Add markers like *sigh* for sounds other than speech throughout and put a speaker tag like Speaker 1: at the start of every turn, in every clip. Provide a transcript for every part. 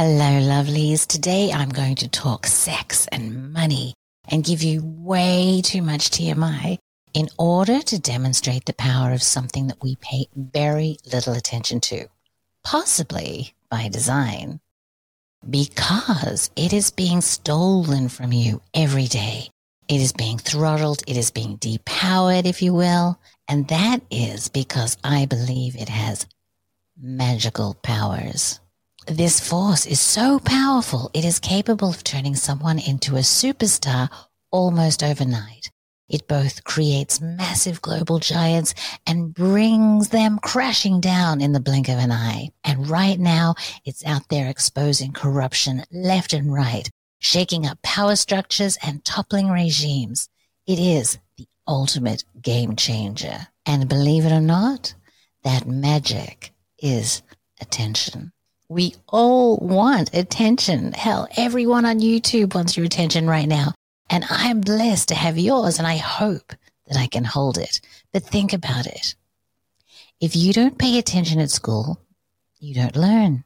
Speaker 1: Hello, lovelies. Today I'm going to talk sex and money and give you way too much TMI in order to demonstrate the power of something that we pay very little attention to, possibly by design, because it is being stolen from you every day. It is being throttled. It is being depowered, if you will. And that is because I believe it has magical powers. This force is so powerful, it is capable of turning someone into a superstar almost overnight. It both creates massive global giants and brings them crashing down in the blink of an eye. And right now, it's out there exposing corruption left and right, shaking up power structures and toppling regimes. It is the ultimate game changer. And believe it or not, that magic is attention. We all want attention. Hell, everyone on YouTube wants your attention right now. And I'm blessed to have yours, and I hope that I can hold it. But think about it. If you don't pay attention at school, you don't learn.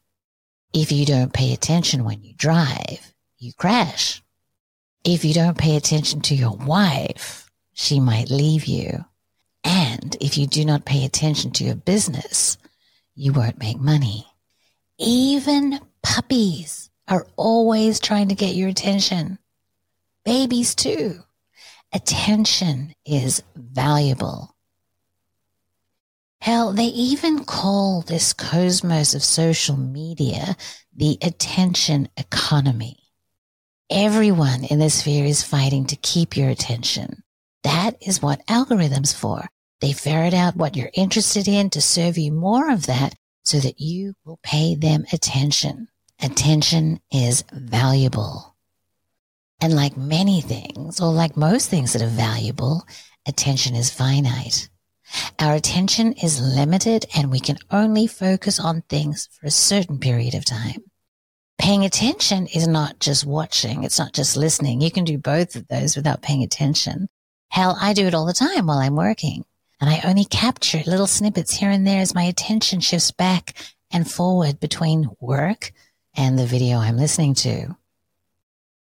Speaker 1: If you don't pay attention when you drive, you crash. If you don't pay attention to your wife, she might leave you. And if you do not pay attention to your business, you won't make money. Even puppies are always trying to get your attention. Babies too. Attention is valuable. Hell, they even call this cosmos of social media the attention economy. Everyone in this sphere is fighting to keep your attention. That is what algorithms for. They ferret out what you're interested in to serve you more of that so that you will pay them attention. Attention is valuable. And like many things, or like most things that are valuable, attention is finite. Our attention is limited and we can only focus on things for a certain period of time. Paying attention is not just watching. It's not just listening. You can do both of those without paying attention. Hell, I do it all the time while I'm working and I only capture little snippets here and there as my attention shifts back and forward between work and the video I'm listening to.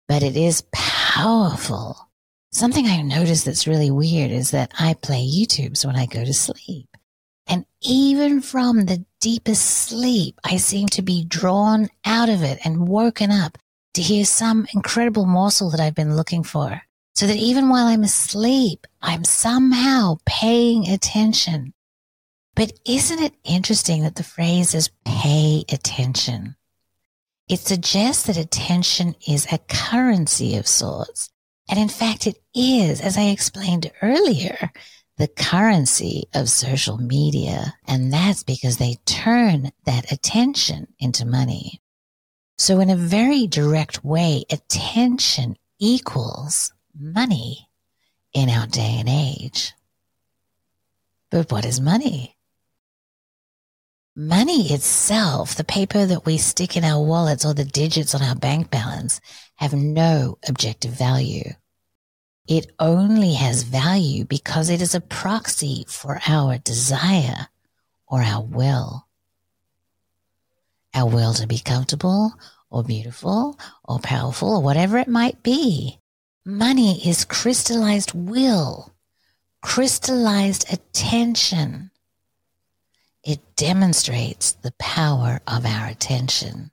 Speaker 1: But it is powerful. Something I've noticed that's really weird is that I play YouTubes when I go to sleep. And even from the deepest sleep, I seem to be drawn out of it and woken up to hear some incredible morsel that I've been looking for so that even while I'm asleep, I'm somehow paying attention. But isn't it interesting that the phrase is pay attention? It suggests that attention is a currency of sorts. And in fact, it is, as I explained earlier, the currency of social media. And that's because they turn that attention into money. So in a very direct way, attention equals money in our day and age. But what is money? Money itself, the paper that we stick in our wallets or the digits on our bank balance, have no objective value. It only has value because it is a proxy for our desire or our will. Our will to be comfortable or beautiful or powerful or whatever it might be. Money is crystallized will, crystallized attention. It demonstrates the power of our attention.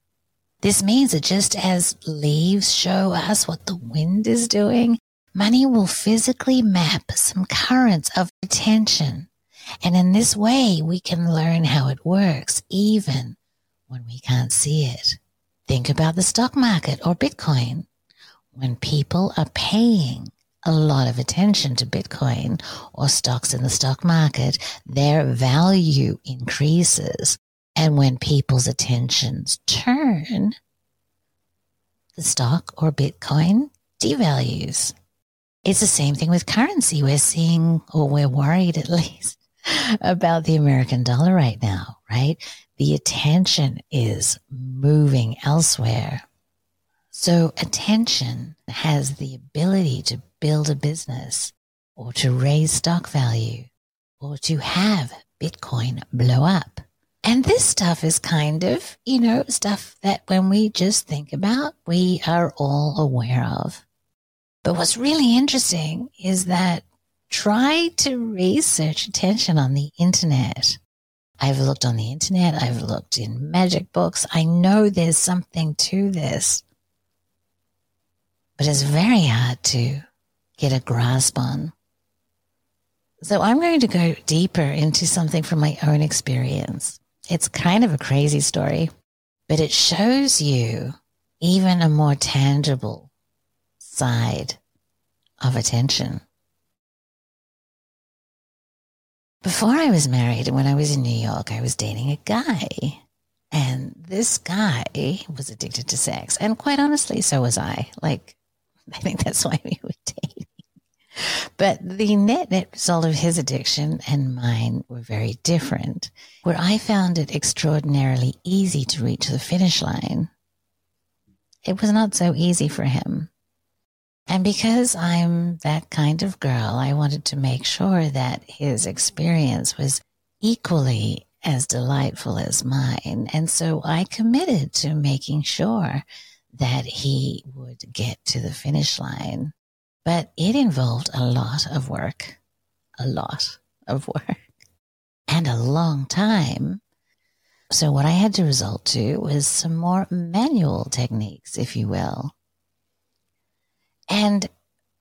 Speaker 1: This means that just as leaves show us what the wind is doing, money will physically map some currents of attention. And in this way, we can learn how it works even when we can't see it. Think about the stock market or Bitcoin when people are paying a lot of attention to Bitcoin or stocks in the stock market, their value increases. And when people's attentions turn, the stock or Bitcoin devalues. It's the same thing with currency. We're seeing, or we're worried at *laughs* least, about the American dollar right now, right? The attention is moving elsewhere. So attention has the ability to build a business or to raise stock value or to have Bitcoin blow up. And this stuff is kind of, you know, stuff that when we just think about, we are all aware of. But what's really interesting is that try to research attention on the internet. I've looked on the internet, I've looked in magic books. I know there's something to this, but it's very hard to get a grasp on. So I'm going to go deeper into something from my own experience. It's kind of a crazy story, but it shows you even a more tangible side of attention. Before I was married, when I was in New York, I was dating a guy. And this guy was addicted to sex. And quite honestly, so was I. Like, *laughs* I think that's why we were dating. But the net net result of his addiction and mine were very different. Where I found it extraordinarily easy to reach the finish line, it was not so easy for him. And because I'm that kind of girl, I wanted to make sure that his experience was equally as delightful as mine. And so I committed to making sure that he would get to the finish line but it involved a lot of work, a lot of work, and a long time. So, what I had to resort to was some more manual techniques, if you will. And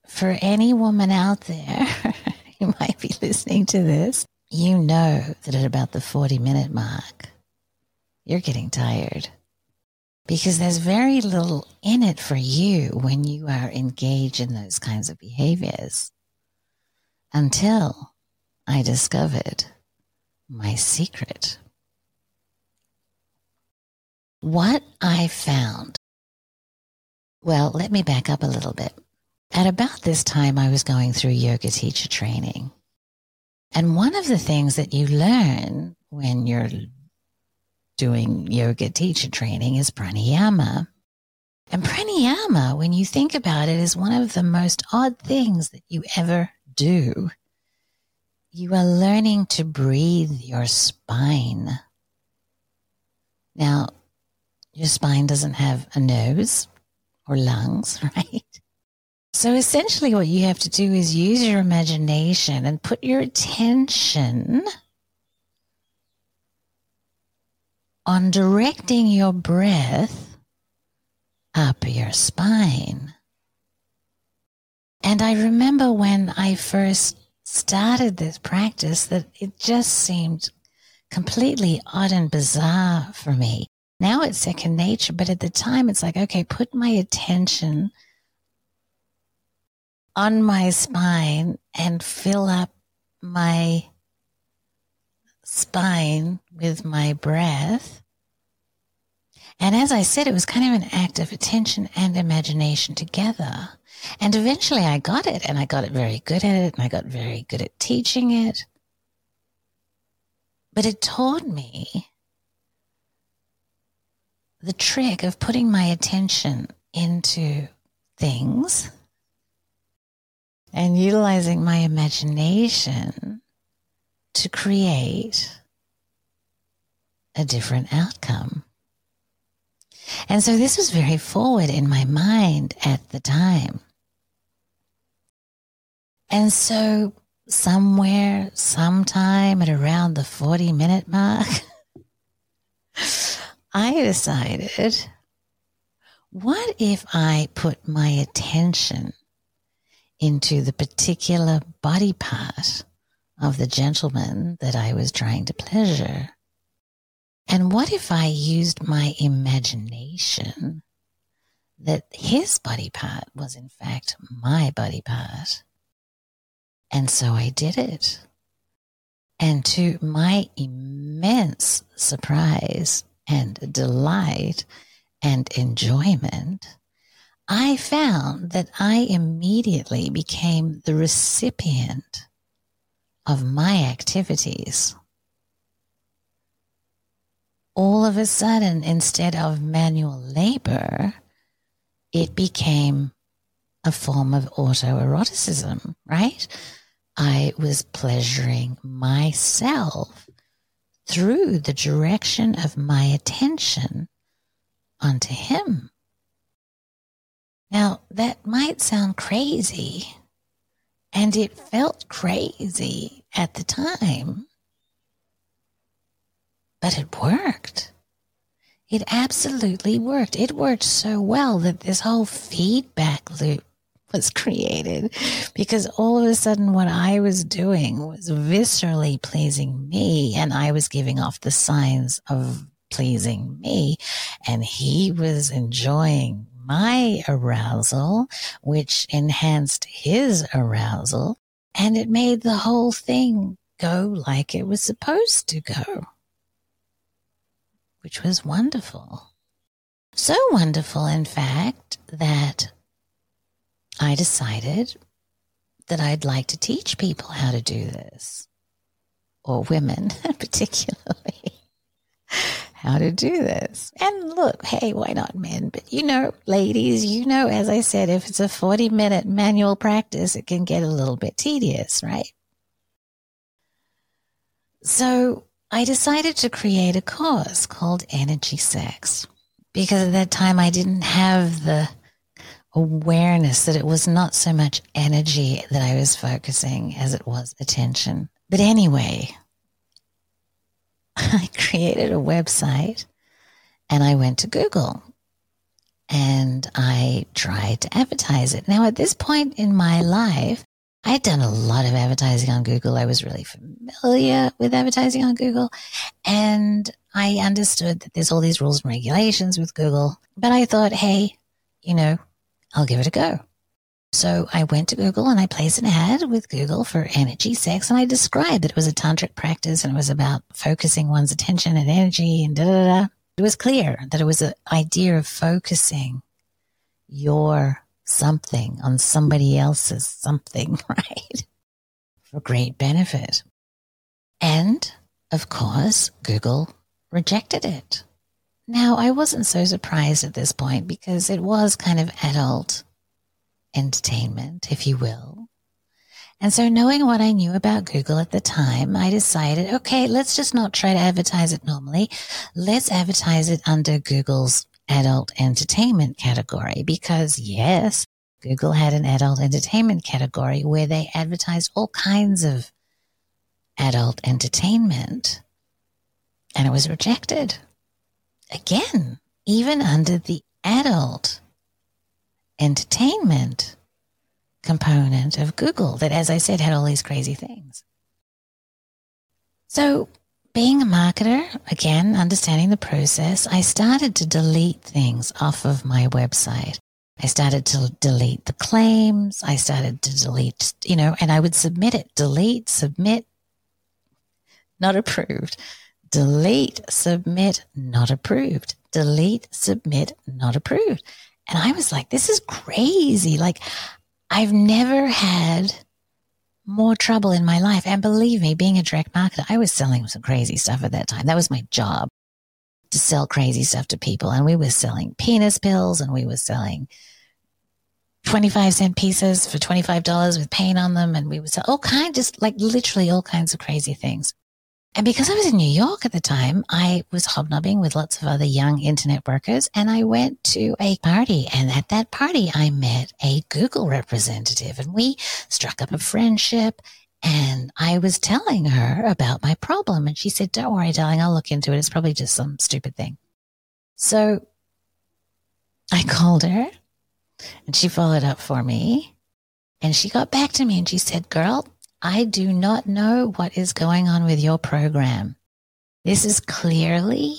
Speaker 1: for any woman out there *laughs* who might be listening to this, you know that at about the 40 minute mark, you're getting tired because there's very little in it for you when you are engaged in those kinds of behaviors until I discovered my secret. What I found. Well, let me back up a little bit. At about this time, I was going through yoga teacher training. And one of the things that you learn when you're doing yoga teacher training is pranayama. And pranayama, when you think about it, is one of the most odd things that you ever do. You are learning to breathe your spine. Now, your spine doesn't have a nose or lungs, *laughs* right? So essentially, what you have to do is use your imagination and put your attention on directing your breath up your spine. And I remember when I first started this practice that it just seemed completely odd and bizarre for me. Now it's second nature, but at the time it's like, okay, put my attention on my spine and fill up my spine with my breath. And as I said, it was kind of an act of attention and imagination together. And eventually I got it and I got it very good at it and I got very good at teaching it. But it taught me the trick of putting my attention into things and utilizing my imagination to create a different outcome. And so this was very forward in my mind at the time. And so somewhere, sometime at around the 40 minute mark, *laughs* I decided, what if I put my attention into the particular body part of the gentleman that I was trying to pleasure. And what if I used my imagination that his body part was in fact my body part? And so I did it. And to my immense surprise and delight and enjoyment, I found that I immediately became the recipient of my activities. All of a sudden, instead of manual labor, it became a form of autoeroticism, right? I was pleasuring myself through the direction of my attention onto him. Now, that might sound crazy, and it felt crazy at the time, but it worked. It absolutely worked. It worked so well that this whole feedback loop was created because all of a sudden what I was doing was viscerally pleasing me and I was giving off the signs of pleasing me and he was enjoying my arousal, which enhanced his arousal and it made the whole thing go like it was supposed to go, which was wonderful. So wonderful, in fact, that I decided that I'd like to teach people how to do this, or women *laughs* particularly, how to do this. And look, hey, why not men? But you know, ladies, you know, as I said, if it's a 40 minute manual practice, it can get a little bit tedious, right? So I decided to create a course called Energy Sex because at that time I didn't have the awareness that it was not so much energy that I was focusing as it was attention. But anyway, *laughs* I created a website and I went to Google and I tried to advertise it. Now, at this point in my life, I had done a lot of advertising on Google. I was really familiar with advertising on Google and I understood that there's all these rules and regulations with Google. But I thought, hey, you know, I'll give it a go. So I went to Google and I placed an ad with Google for energy sex and I described that it was a tantric practice and it was about focusing one's attention and energy and da da da. It was clear that it was an idea of focusing your something on somebody else's something, *laughs* right? For great benefit. And of course, Google rejected it. Now, I wasn't so surprised at this point because it was kind of adult entertainment, if you will. And so, knowing what I knew about Google at the time, I decided, okay, let's just not try to advertise it normally. Let's advertise it under Google's adult entertainment category because, yes, Google had an adult entertainment category where they advertised all kinds of adult entertainment, and it was rejected again, even under the adult entertainment component of Google that, as I said, had all these crazy things. So, being a marketer, again, understanding the process, I started to delete things off of my website. I started to delete the claims. I started to delete, you know, and I would submit it, delete, submit, not approved delete, submit, not approved, delete, submit, not approved. And I was like, this is crazy. Like, I've never had more trouble in my life. And believe me, being a direct marketer, I was selling some crazy stuff at that time. That was my job to sell crazy stuff to people. And we were selling penis pills and we were selling 25 cent pieces for $25 with paint on them. And we would sell all kinds, just like literally all kinds of crazy things. And because I was in New York at the time, I was hobnobbing with lots of other young internet workers and I went to a party. And at that party, I met a Google representative and we struck up a friendship. And I was telling her about my problem. And she said, Don't worry, darling, I'll look into it. It's probably just some stupid thing. So I called her and she followed up for me. And she got back to me and she said, Girl, I do not know what is going on with your program. This is clearly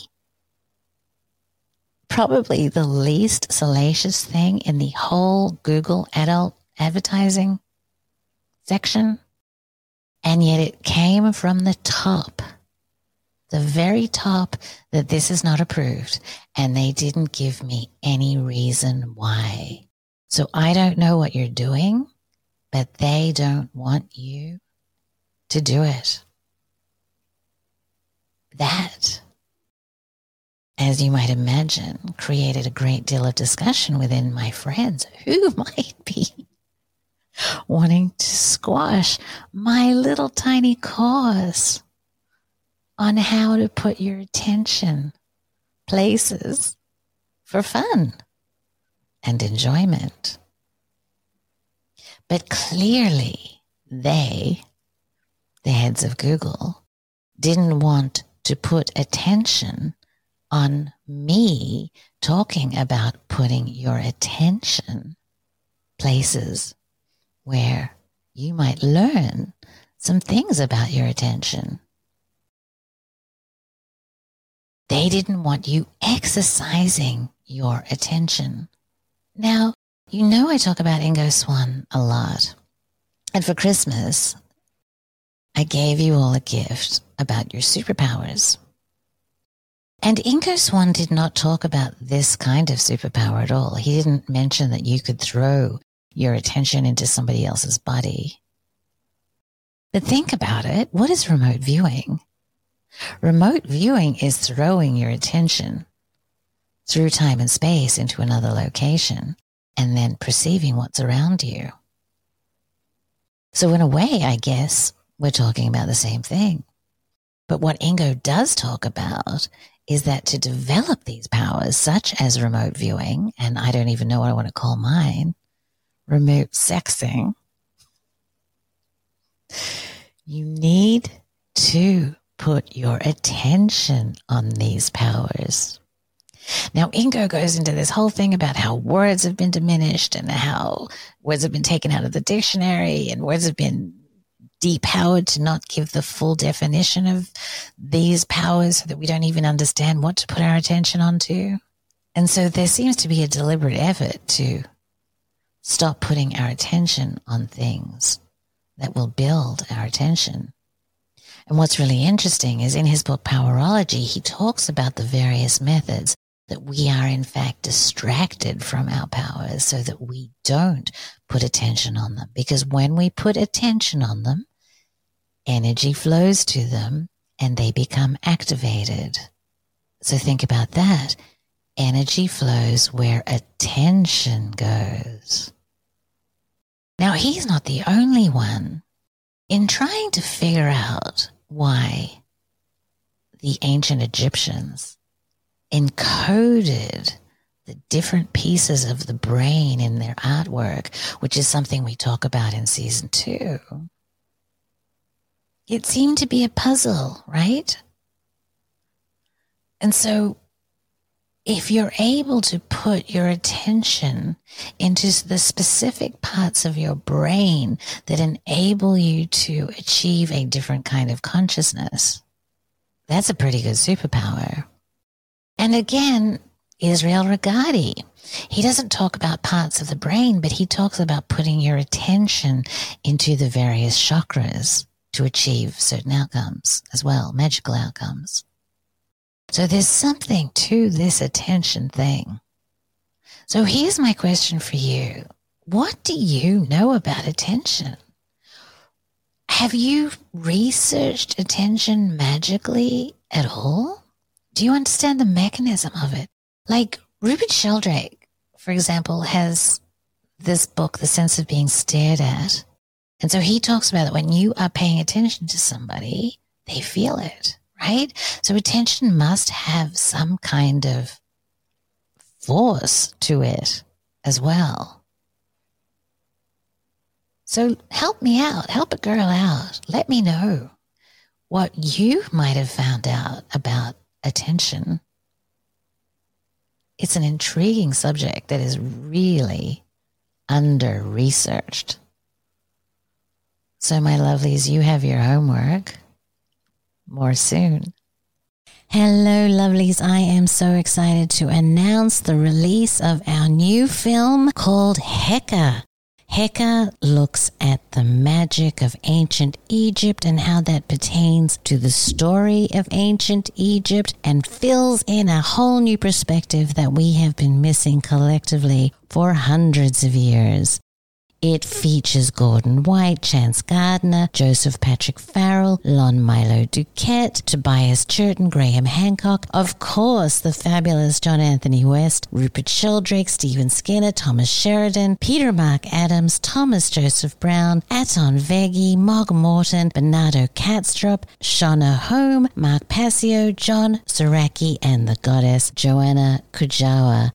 Speaker 1: probably the least salacious thing in the whole Google adult advertising section. And yet it came from the top, the very top that this is not approved. And they didn't give me any reason why. So I don't know what you're doing but they don't want you to do it. That, as you might imagine, created a great deal of discussion within my friends who *laughs* might be wanting to squash my little tiny cause on how to put your attention places for fun and enjoyment. But clearly, they, the heads of Google, didn't want to put attention on me talking about putting your attention places where you might learn some things about your attention. They didn't want you exercising your attention. Now, you know I talk about Ingo Swann a lot. And for Christmas, I gave you all a gift about your superpowers. And Ingo Swann did not talk about this kind of superpower at all. He didn't mention that you could throw your attention into somebody else's body. But think about it. What is remote viewing? Remote viewing is throwing your attention through time and space into another location and then perceiving what's around you. So in a way, I guess we're talking about the same thing. But what Ingo does talk about is that to develop these powers, such as remote viewing, and I don't even know what I want to call mine, remote sexing, you need to put your attention on these powers. Now, Ingo goes into this whole thing about how words have been diminished and how words have been taken out of the dictionary and words have been depowered to not give the full definition of these powers so that we don't even understand what to put our attention onto. And so there seems to be a deliberate effort to stop putting our attention on things that will build our attention. And what's really interesting is in his book Powerology, he talks about the various methods that we are in fact distracted from our powers so that we don't put attention on them. Because when we put attention on them, energy flows to them and they become activated. So think about that. Energy flows where attention goes. Now, he's not the only one. In trying to figure out why the ancient Egyptians encoded the different pieces of the brain in their artwork, which is something we talk about in season two. It seemed to be a puzzle, right? And so if you're able to put your attention into the specific parts of your brain that enable you to achieve a different kind of consciousness, that's a pretty good superpower. And again, Israel Regardie, he doesn't talk about parts of the brain, but he talks about putting your attention into the various chakras to achieve certain outcomes as well, magical outcomes. So there's something to this attention thing. So here's my question for you. What do you know about attention? Have you researched attention magically at all? Do you understand the mechanism of it? Like Rupert Sheldrake, for example, has this book, The Sense of Being Stared At. And so he talks about that when you are paying attention to somebody, they feel it right? So attention must have some kind of force to it as well. So help me out, help a girl out. Let me know what you might have found out about attention. It's an intriguing subject that is really under researched. So, my lovelies, you have your homework more soon. Hello, lovelies. I am so excited to announce the release of our new film called Heka. Heka looks at the magic of ancient Egypt and how that pertains to the story of ancient Egypt and fills in a whole new perspective that we have been missing collectively for hundreds of years. It features Gordon White, Chance Gardner, Joseph Patrick Farrell, Lon Milo DuQuette, Tobias Churton, Graham Hancock, of course, the fabulous John Anthony West, Rupert Sheldrake, Stephen Skinner, Thomas Sheridan, Peter Mark Adams, Thomas Joseph Brown, Aton Veggie, Mog Morton, Bernardo Kastrup, Shauna Home, Mark Passio, John Saraki, and the goddess Joanna Kujawa.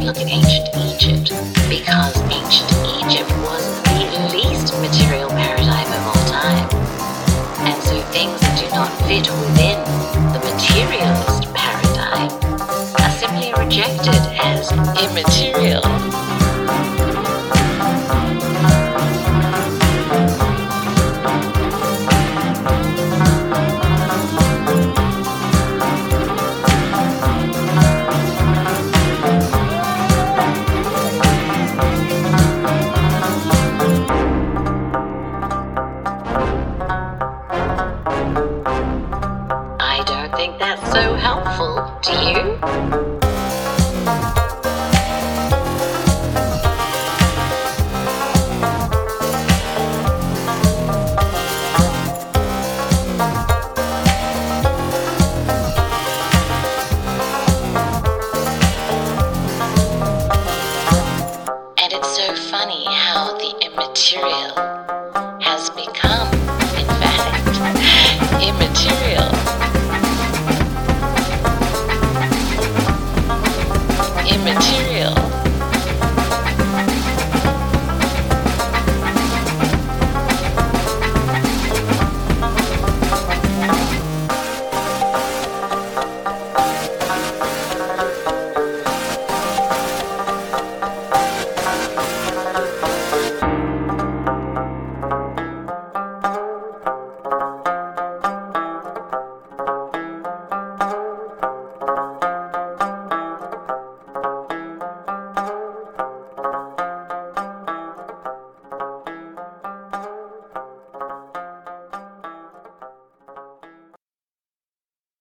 Speaker 2: conundrum